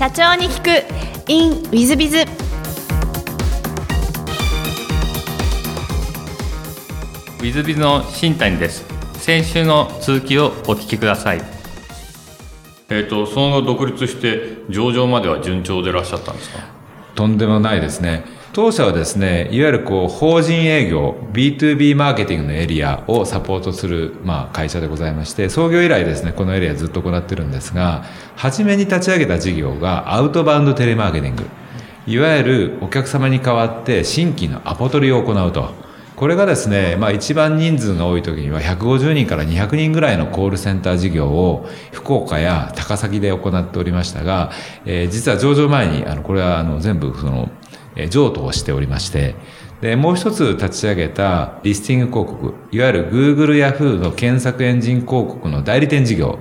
社長に聞く。In ウィズビズウィズビズの新谷です。先週の続きをお聞きください。えっ、とその後独立して上場までは順調でいらっしゃったんですか？とんでもないですね。当社はですね、いわゆるこう法人営業、B2B マーケティングのエリアをサポートする、まあ、会社でございまして、創業以来ですね、このエリアずっと行ってるんですが、初めに立ち上げた事業がアウトバウンドテレマーケティング。いわゆるお客様に代わって新規のアポ取りを行うと。これがですね、まあ一番人数が多い時には150人から200人ぐらいのコールセンター事業を福岡や高崎で行っておりましたが、えー実は上場前に、あの、これはあの全部その、譲渡をしておりまして、で、もう一つ立ち上げたリスティング広告、いわゆる Google、Yahoo の検索エンジン広告の代理店事業、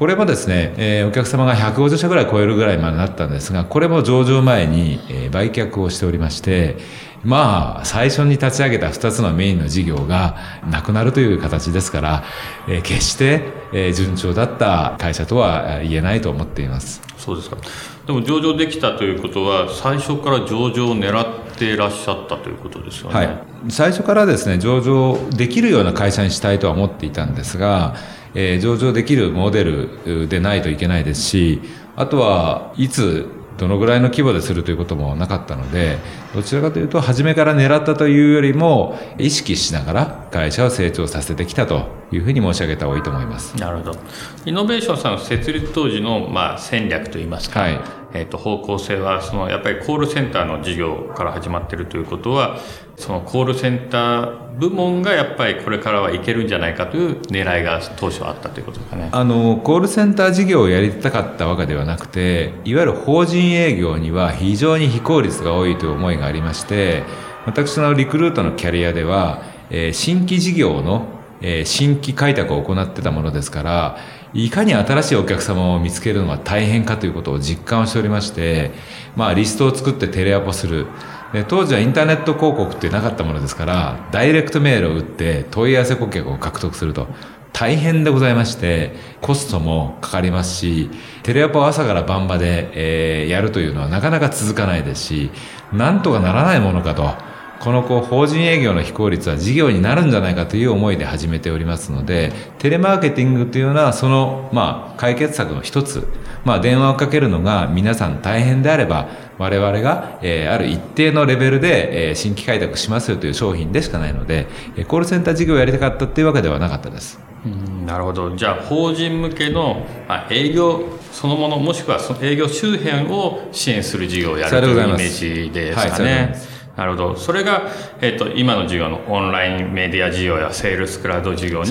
これもですね、えお客様が150社ぐらい超えるぐらいまでなったんですが、これも上場前に、え売却をしておりまして、まあ、最初に立ち上げた2つのメインの事業がなくなるという形ですから、えー決して、えー順調だった会社とはえー言えないと思っています。そうですか。でも上場できたということは最初から上場を狙っていらっしゃったということですよね、はい、最初からですね上場できるような会社にしたいとは思っていたんですが、えー上場できるモデルでないといけないですしあとはいつどのぐらいの規模でするということもなかったのでどちらかというと初めから狙ったというよりも意識しながら会社を成長させてきたというふうに申し上げた方がいいと思います。なるほどイノベーションさんの設立当時の、まあ、戦略といいますか、はいえー、と方向性はそのやっぱりコールセンターの事業から始まってるということはそのコールセンター部門がやっぱりこれからはいけるんじゃないかという狙いが当初あったということですかね。あのコールセンター事業をやりたかったわけではなくていわゆる法人営業には非常に非効率が多いという思いがありまして私のリクルートのキャリアでは、えー新規事業の、えー新規開拓を行ってたものですからいかに新しいお客様を見つけるのが大変かということを実感をしておりまして、まあ、リストを作ってテレアポする。で当時はインターネット広告ってなかったものですからダイレクトメールを打って問い合わせ顧客を獲得すると大変でございましてコストもかかりますしテレアポを朝から晩まで、えーやるというのはなかなか続かないですしなんとかならないものかとこのこう法人営業の非効率は事業になるんじゃないかという思いで始めておりますのでテレマーケティングというのはその、まあ、解決策の一つ、まあ、電話をかけるのが皆さん大変であれば我々が、えーある一定のレベルで、えー新規開拓しますよという商品でしかないのでえーコールセンター事業をやりたかったっていうわけではなかったです。うんなるほど。じゃあ法人向けの、まあ、営業そのものもしくはその営業周辺を支援する事業をやるというイメージですかはいなるほどそれが、えっと今の事業のオンラインメディア事業やセールスクラウド事業に。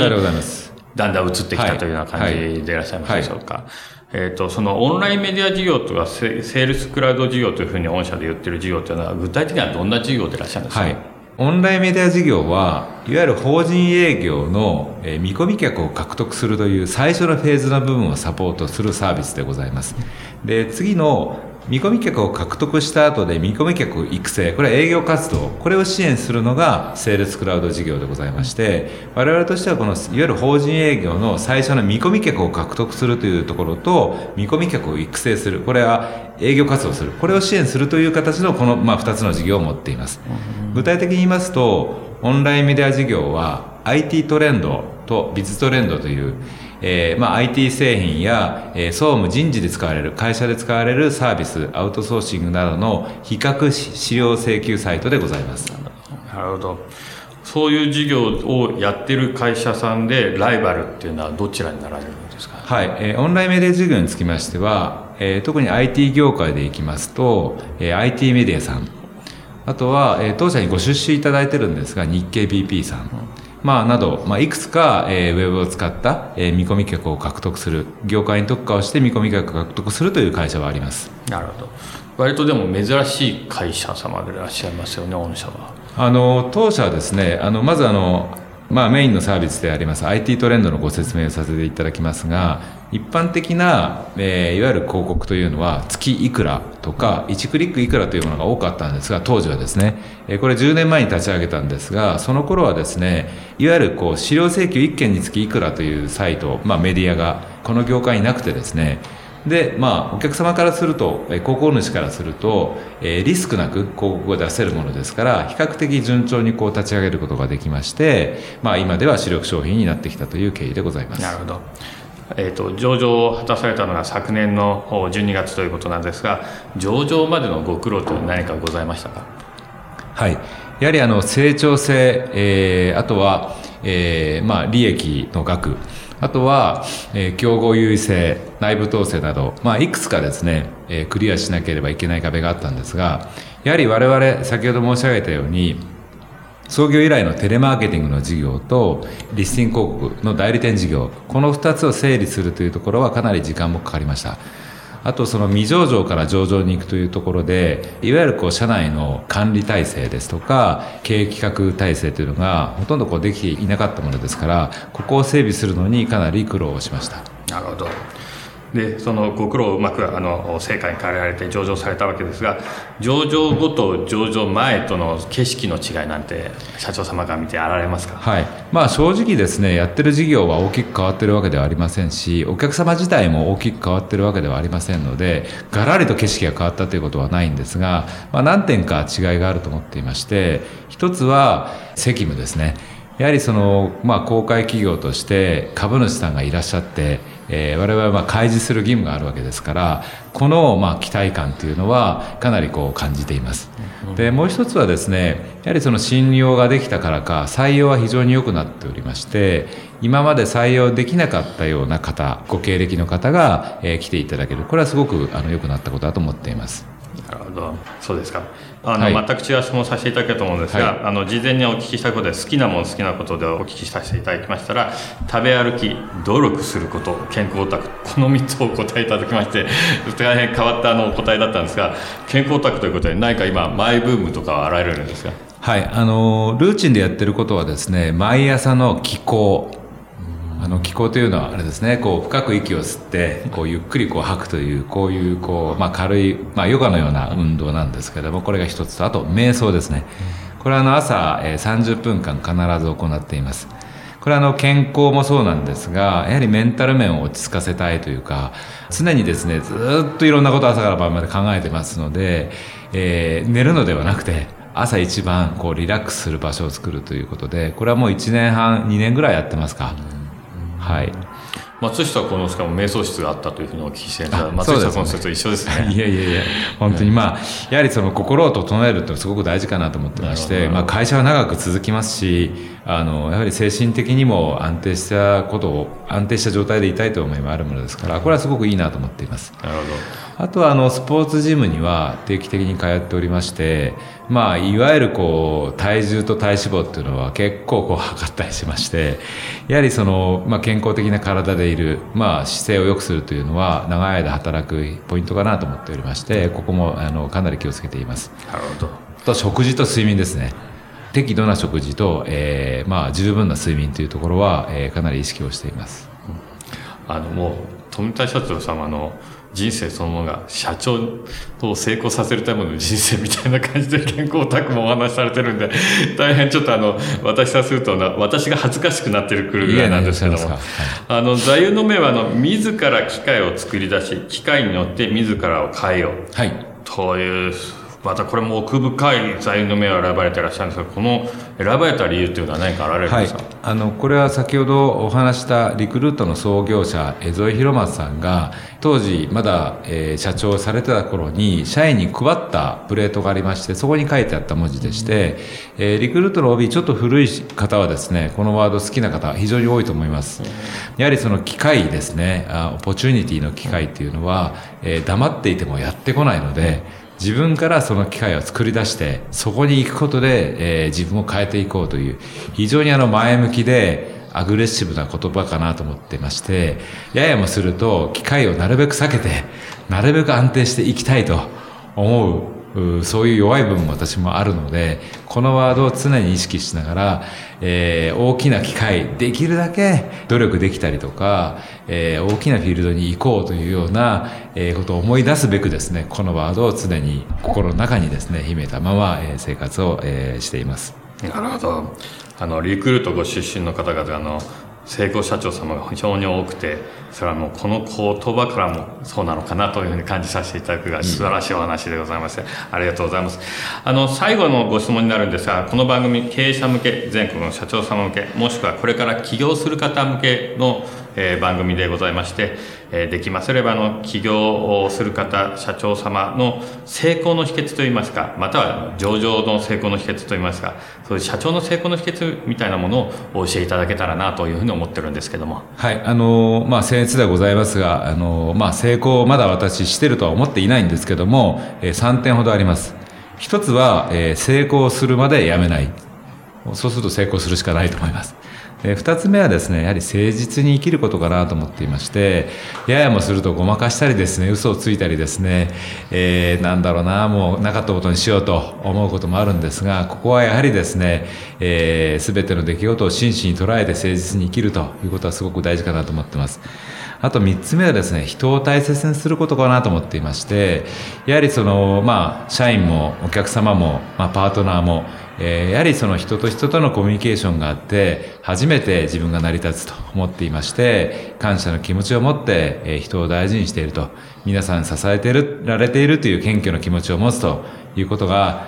だんだん移ってきたというような感じでいらっしゃいますでしょうか。えっ、と、そのオンラインメディア事業とかセセールスクラウド事業というふうに御社で言ってる事業というのは具体的にはどんな事業でいらっしゃるんですか、はい。オンラインメディア事業は、いわゆる法人営業のえー見込み客を獲得するという最初のフェーズの部分をサポートするサービスでございます。で、次の見込み客を獲得した後で見込み客育成、これは営業活動、これを支援するのがセールスクラウド事業でございまして、我々としてはこのいわゆる法人営業の最初の見込み客を獲得するというところと、見込み客を育成する、これは営業活動する、これを支援するという形のこの、まあ、2つの事業を持っています。具体的に言いますと、オンラインメディア事業は IT トレンドとビズトレンドという、えーまあ、IT 製品や、えー総務人事で使われる会社で使われるサービスアウトソーシングなどの比較資料請求サイトでございます。なるほど。そういう事業をやってる会社さんでライバルっていうのはどちらになられるんですか？はい、えーオンラインメディア事業につきましては、えー特に IT 業界でいきますと、えー IT メディアさん。あとは、えー当社にご出資いただいてるんですが日経 BP さん、まあ、など、まあ、いくつか、えーウェブを使った、えー見込み客を獲得する業界に特化をして見込み客を獲得するという会社はありますなるほど。割とでも珍しい会社様でいらっしゃいますよね、御社は。あの当社はですねあのまずあの、まあ、メインのサービスであります IT トレンドのご説明をさせていただきますが一般的な、えーいわゆる広告というのは月いくらとか1クリックいくらというものが多かったんですが当時はですね、えーこれ10年前に立ち上げたんですがその頃はですねいわゆるこう資料請求1件につきいくらというサイト、まあ、メディアがこの業界になくてですねで、まあ、お客様からすると、えー広告主からすると、えーリスクなく広告を出せるものですから、比較的順調にこう立ち上げることができまして、まあ、今では主力商品になってきたという経緯でございます。なるほど。えー、と上場を果たされたのが昨年のお12月ということなんですが上場までのご苦労というのは何かございましたか？はい。やはりあの成長性、えーあとは、えーまあ利益の額、あとは、えー競合優位性、内部統制など、まあいくつかですね、えークリアしなければいけない壁があったんですが、やはり我々、先ほど申し上げたように、創業以来のテレマーケティングの事業とリスティング広告の代理店事業この2つを整理するというところはかなり時間もかかりました。あとその未上場から上場に行くというところでいわゆるこう社内の管理体制ですとか経営企画体制というのがほとんどこうできていなかったものですからここを整備するのにかなり苦労をしました。なるほど。でそのご苦労をうまくあの成果に変えられて上場されたわけですが上場後と上場前との景色の違いなんて社長様が見てあられますか？はい。まあ正直ですね、やってる事業は大きく変わってるわけではありませんし、お客様自体も大きく変わってるわけではありませんので、ガラリと景色が変わったということはないんですが、まあ何点か違いがあると思っていまして、一つは責務ですね。やはりその、まあ、公開企業として株主さんがいらっしゃって、えー我々はまあ開示する義務があるわけですから、このまあ期待感というのはかなりこう感じています。で、もう一つはですね、やはりその信用ができたからか、採用は非常に良くなっておりまして、今まで採用できなかったような方、ご経歴の方が、えー来ていただける。これはすごくあの良くなったことだと思っています。どそうですか。あの、はい。全く違う質問をさせていただけると思うんですが、はあの事前にお聞きしたことで好きなもの好きなことでお聞きさせていただきましたら食べ歩き努力すること健康オタク。この3つをお答えいただきまして 大変変わったあのお答えだったんですが健康オタクということで何か今マイブームとかはあられるんですか？はい、あのルーチンでやってることはですね毎朝の気候あの気候というのはあれですね。こう深く息を吸ってこうゆっくりこう吐くというこういうこう、まあ、軽い、まあ、ヨガのような運動なんですけどもこれが一つとあと瞑想ですね。これはあの朝、えー30分間必ず行っています。これはあの健康もそうなんですがやはりメンタル面を落ち着かせたいというか常にですねずっといろんなこと朝から晩まで考えてますので、えー寝るのではなくて朝一番こうリラックスする場所を作るということでこれはもう1年半2年ぐらいやってますか、はい。松下幸之助も瞑想室があったというふうにお聞きしてるんですがあ松下幸之助と一緒ですね。いやいやいや、本当にまあ、やはりその心を整えるってすごく大事かなと思ってまして、まあ会社は長く続きますし、あの、やはり精神的にも安定したことを、安定した状態でいたいという思いもあるものですから、これはすごくいいなと思っています。なるほど。あとはあのスポーツジムには定期的に通っておりまして、まあ、いわゆるこう体重と体脂肪っていうのは結構こう測ったりしましてやはりその、まあ、健康的な体でいる、まあ、姿勢を良くするというのは長い間働くポイントかなと思っておりましてここもあのかなり気をつけています。なるほど。あと食事と睡眠ですね適度な食事と、えーまあ、十分な睡眠というところは、えーかなり意識をしています。あのもう富田社長様の人生そのものが社長を成功させるための人生みたいな感じで健康オタクもお話しされてるんで 大変ちょっとあの私からするとな私が恥ずかしくなってるくるぐらいなんですけども。あの座右の銘はあの自ら機械を作り出し機械によって自らを変えよう。はい。というまたこれも奥深い座右の銘を選ばれていらっしゃるんですがこの選ばれた理由っていうのは何かあられるんですか、、あのこれは先ほどお話したリクルートの創業者江添博正さんが当時まだ、えー社長をされてた頃に社員に配ったプレートがありましてそこに書いてあった文字でして、えーリクルートの OB ちょっと古い方はですねこのワード好きな方非常に多いと思います。やはりその機会ですねあオポチュニティの機会っていうのは、えー黙っていてもやってこないので自分からその機会を作り出してそこに行くことで、えー自分を変えていこうという非常にあの前向きでアグレッシブな言葉かなと思ってましてややもすると機会をなるべく避けてなるべく安定していきたいと思ううそういう弱い部分も私もあるのでこのワードを常に意識しながら、えー大きな機会できるだけ努力できたりとか、えー大きなフィールドに行こうというような、えーことを思い出すべくですねこのワードを常に心の中にですね秘めたまま、え生活を、えしています。なるほど。あの、リクルートご出身の方々、あの、成功社長様が非常に多くてそれはもうこの言葉からもそうなのかなというふうに感じさせていただくが素晴らしいお話でございます。ありがとうございます。あの、最後のご質問になるんですが、この番組経営者向け、全国の社長様向け、もしくはこれから起業する方向けの、えー、番組でございまして、え、できます。ればの起業をする方社長様の成功の秘訣といいますかまたは上場の成功の秘訣といいますかそういう社長の成功の秘訣みたいなものを教えいただけたらなというふうに思ってるんですけども。はいあのまあ僭越ではございますがあのまあ成功をまだ私してるとは思っていないんですけども、え、3点ほどあります。一つは、え、成功するまでやめない。そうすると成功するしかないと思います。え2つ目はですねやはり誠実に生きることかなと思っていましてややもするとごまかしたりですね嘘をついたりですね、えー、なんだろうなもうなかったことにしようと思うこともあるんですがここはやはりですね、えー、全ての出来事を真摯に捉えて誠実に生きるということはすごく大事かなと思ってます。あと3つ目はですね、人を大切にすることかなと思っていまして、やはりその、まあ、社員もお客様も、まあ、パートナーも、えー、やはりその人と人とのコミュニケーションがあって初めて自分が成り立つと思っていまして感謝の気持ちを持って、えー、人を大事にしていると皆さん支えてるられているという謙虚な気持ちを持つということが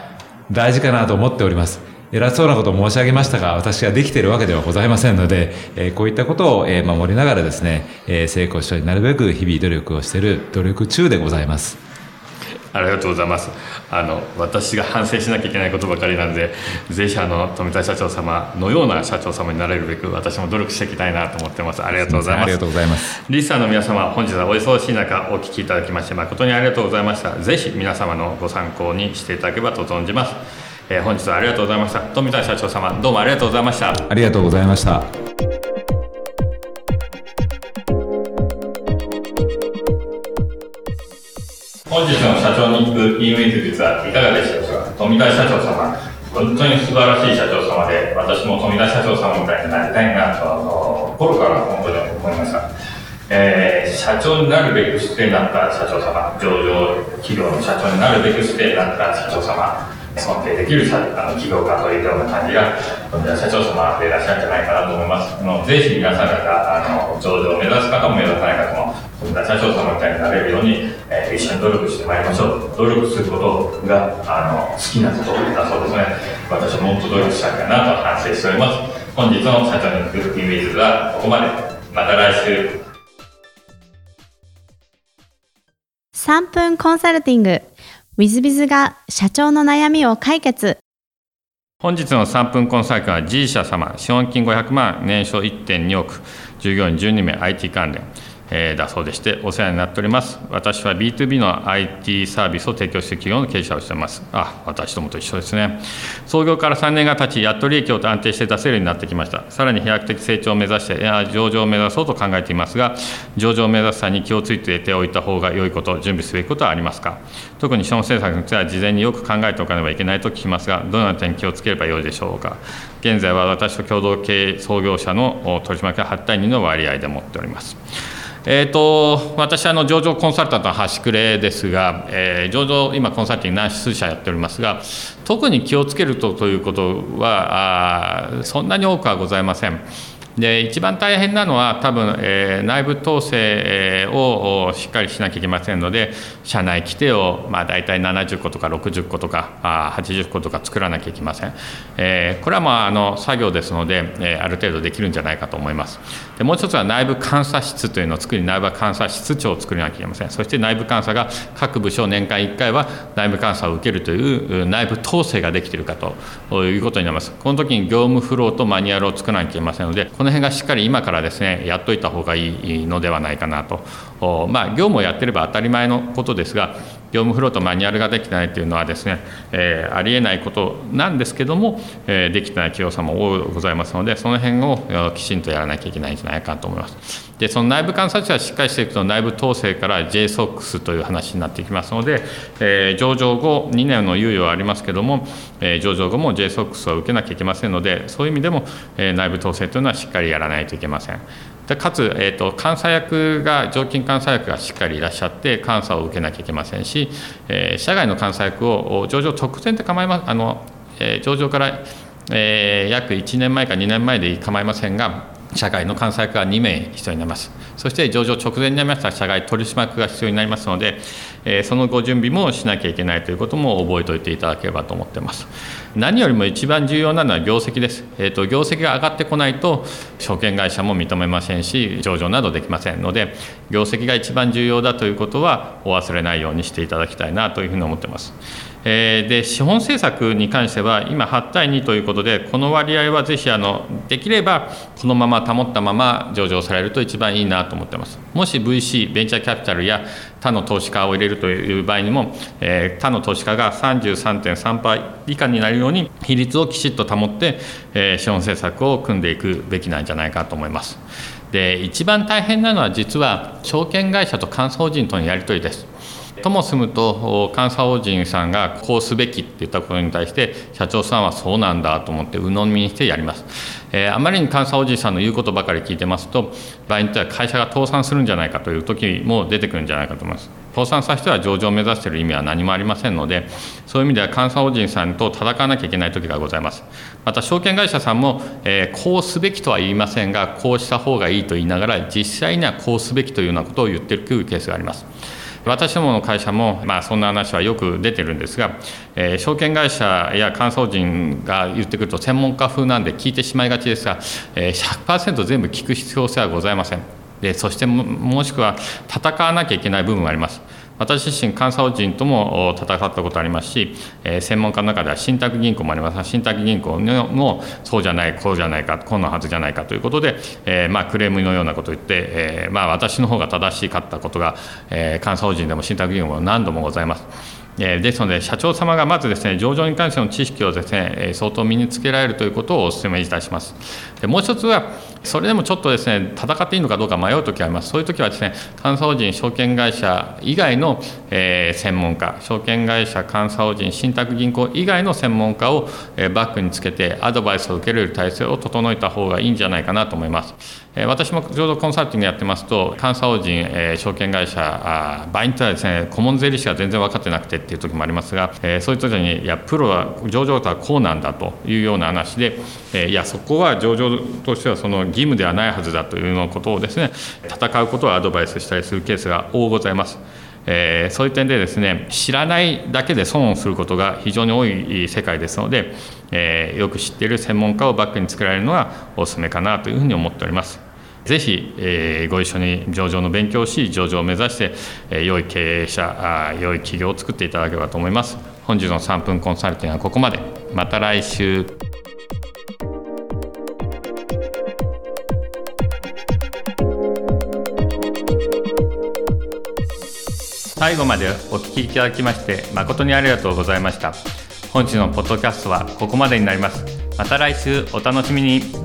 大事かなと思っております。偉そうなことを申し上げましたが私ができているわけではございませんので、えー、こういったことを、え守りながらですね、え成功しようになるべく日々努力をしている努力中でございます。ありがとうございます。あの私が反省しなきゃいけないことばかりなんでぜひあの富田社長様のような社長様になれるべく私も努力していきたいなと思ってます。ありがとうございます。ありがとうございます。リスナーの皆様本日はお忙しい中お聞きいただきまして誠にありがとうございました。ぜひ皆様のご参考にしていただければと存じます、えー、本日はありがとうございました。富田社長様どうもありがとうございました。ありがとうございました本日の社長に聞く e メイズ術はいかがでしたでしょうか？富田社長様、本当に素晴らしい社長様で、私も富田社長様みたいになりたいなと、あの、心から本当に思いました。えー、社長になるべくしてなった社長様、上場企業の社長になるべくしてなった社長様、尊敬できる社あの起業家というような感じが、富田社長様でいらっしゃるんじゃないかなと思います。あのぜひ皆さん方、あの上場を目指す方も目指さない方も、社長様みたいになれるように、えー、一緒に努力してまいりましょう。努力することがあの好きなことだそうですね。私はもっと努力したいかなと反省しております。本日の社長に行くイメージはここまで。また来週。3分コンサルティング。ウィズビズが社長の悩みを解決。本日の3分コンサルは G 社様、資本金500万、年商1.2億、従業員12名 IT 関連。えー、だそうでしてお世話になっております。私は B2B の IT サービスを提供している企業の経営者をしています。あ私どもと一緒ですね。創業から3年が経ちやっと利益を安定して出せるようになってきました。さらに飛躍的成長を目指して上場を目指そうと考えていますが上場を目指す際に気をついてておいた方が良いこと準備すべきことはありますか？特に資本政策については事前によく考えておかねばいけないと聞きますがどのような点気をつければよいでしょうか？現在は私と共同経営創業者の取締役8対2の割合で持っております。えーと、私あの上場コンサルタントの端くれですが、えー、上場今コンサルティング何数社やっておりますが特に気をつけるとということはあそんなに多くはございません。で一番大変なのは多分、えー、内部統制をしっかりしなきゃいけませんので社内規定を、まあ、大体70個とか60個とかあ80個とか作らなきゃいけません、えー、これはまああの作業ですので、えー、ある程度できるんじゃないかと思います。でもう一つは内部監査室というのを作り内部監査室長を作らなきゃいけません。そして内部監査が各部署年間1回は内部監査を受けるという内部統制ができているかということになります。この時に業務フローとマニュアルを作らなきゃいけませんのでこの辺がしっかり今からですねやっといた方がいいのではないかなと。まあ業務をやってれば当たり前のことですが業務フローとマニュアルができてないというのはですね、えー、ありえないことなんですけども、えー、できてない企業さんも多いございますのでその辺をきちんとやらなきゃいけないんじゃないかと思います。でその内部監査値がしっかりしていくと内部統制から JSOX という話になってきますので、えー、上場後2年の猶予はありますけども、え上場後も JSOX を受けなきゃいけませんのでそういう意味でも、え内部統制というのはしっかりやらないといけません。でかつ、えーと、監査役が常勤監査役がしっかりいらっしゃって監査を受けなきゃいけませんし、えー、社外の監査役を上場直前で構いまあの、えー、上場から、えー、約1年前か2年前で構いませんが社外の監査役が2名必要になります。そして上場直前になりました社外取締役が必要になりますので、えそのご準備もしなきゃいけないということも覚えておいていただければと思ってます。何よりも一番重要なのは業績です。えーと、業績が上がってこないと証券会社も認めませんし上場などできませんので業績が一番重要だということはお忘れないようにしていただきたいなというふうに思ってます。で資本政策に関しては今8対2ということでこの割合はぜひあのできればこのまま保ったまま上場されると一番いいなと思ってます。もし VC ベンチャーキャピタルや他の投資家を入れるという場合にも、えー、他の投資家が33.3%以下になるように比率をきちっと保って、えー、資本政策を組んでいくべきなんじゃないかと思います。で一番大変なのは実は証券会社と監査法人とのやり取りです。ともすむと監査法人さんがこうすべきって言ったことに対して社長さんはそうなんだと思って鵜呑みにしてやります、えー、あまりに監査法人さんの言うことばかり聞いてますと場合によっては会社が倒産するんじゃないかという時も出てくるんじゃないかと思います。倒産させては上場を目指している意味は何もありませんのでそういう意味では監査法人さんと戦わなきゃいけない時がございます。また証券会社さんも、えー、こうすべきとは言いませんがこうした方がいいと言いながら実際にはこうすべきというようなことを言っているケースがあります。私どもの会社も、まあ、そんな話はよく出てるんですが、えー、証券会社や監査法人が言ってくると専門家風なんで聞いてしまいがちですが、えー、100%全部聞く必要性はございません。でそしてもしくは戦わなきゃいけない部分があります。私自身監査法人とも戦ったことありますし、え、専門家の中では信託銀行もありますが信託銀行もそうじゃないこうじゃないかこんなはずじゃないかということで、え、まあ、クレームのようなことを言って、え、まあ、私の方が正しかったことが、え監査法人でも信託銀行も何度もございます。ですので、社長様がまずですね、上場に関しての知識をですね、相当身につけられるということをお勧めいたします。でもう一つは、それでもちょっとですね、戦っていいのかどうか迷うときがあります。そういうときはですね、監査法人、証券会社以外の、えー、専門家、証券会社、監査法人、信託銀行以外の専門家を、えー、バックにつけて、アドバイスを受けられる体制を整えた方がいいんじゃないかなと思います。私もちょうどコンサルティングやってますと、監査法人え、証券会社、場合によってはですね、顧問税理士が全然分かってなくてっていう時もありますが、えそういう時に、いや、プロは上場とはこうなんだというような話でえ、いや、そこは上場としてはその義務ではないはずだというようなことをですね、戦うことをアドバイスしたりするケースが多ございます。えー、そういう点でですね知らないだけで損をすることが非常に多い世界ですので、えー、よく知っている専門家をバックに作られるのがお勧めかなというふうに思っております。ぜひ、えー、ご一緒に上場の勉強をし上場を目指して、えー、良い経営者あ良い企業を作っていただければと思います。本日の3分コンサルティングはここまで。また来週。最後までお聞きいただきまして誠にありがとうございました。本日のポッドキャストはここまでになります。また来週。お楽しみに。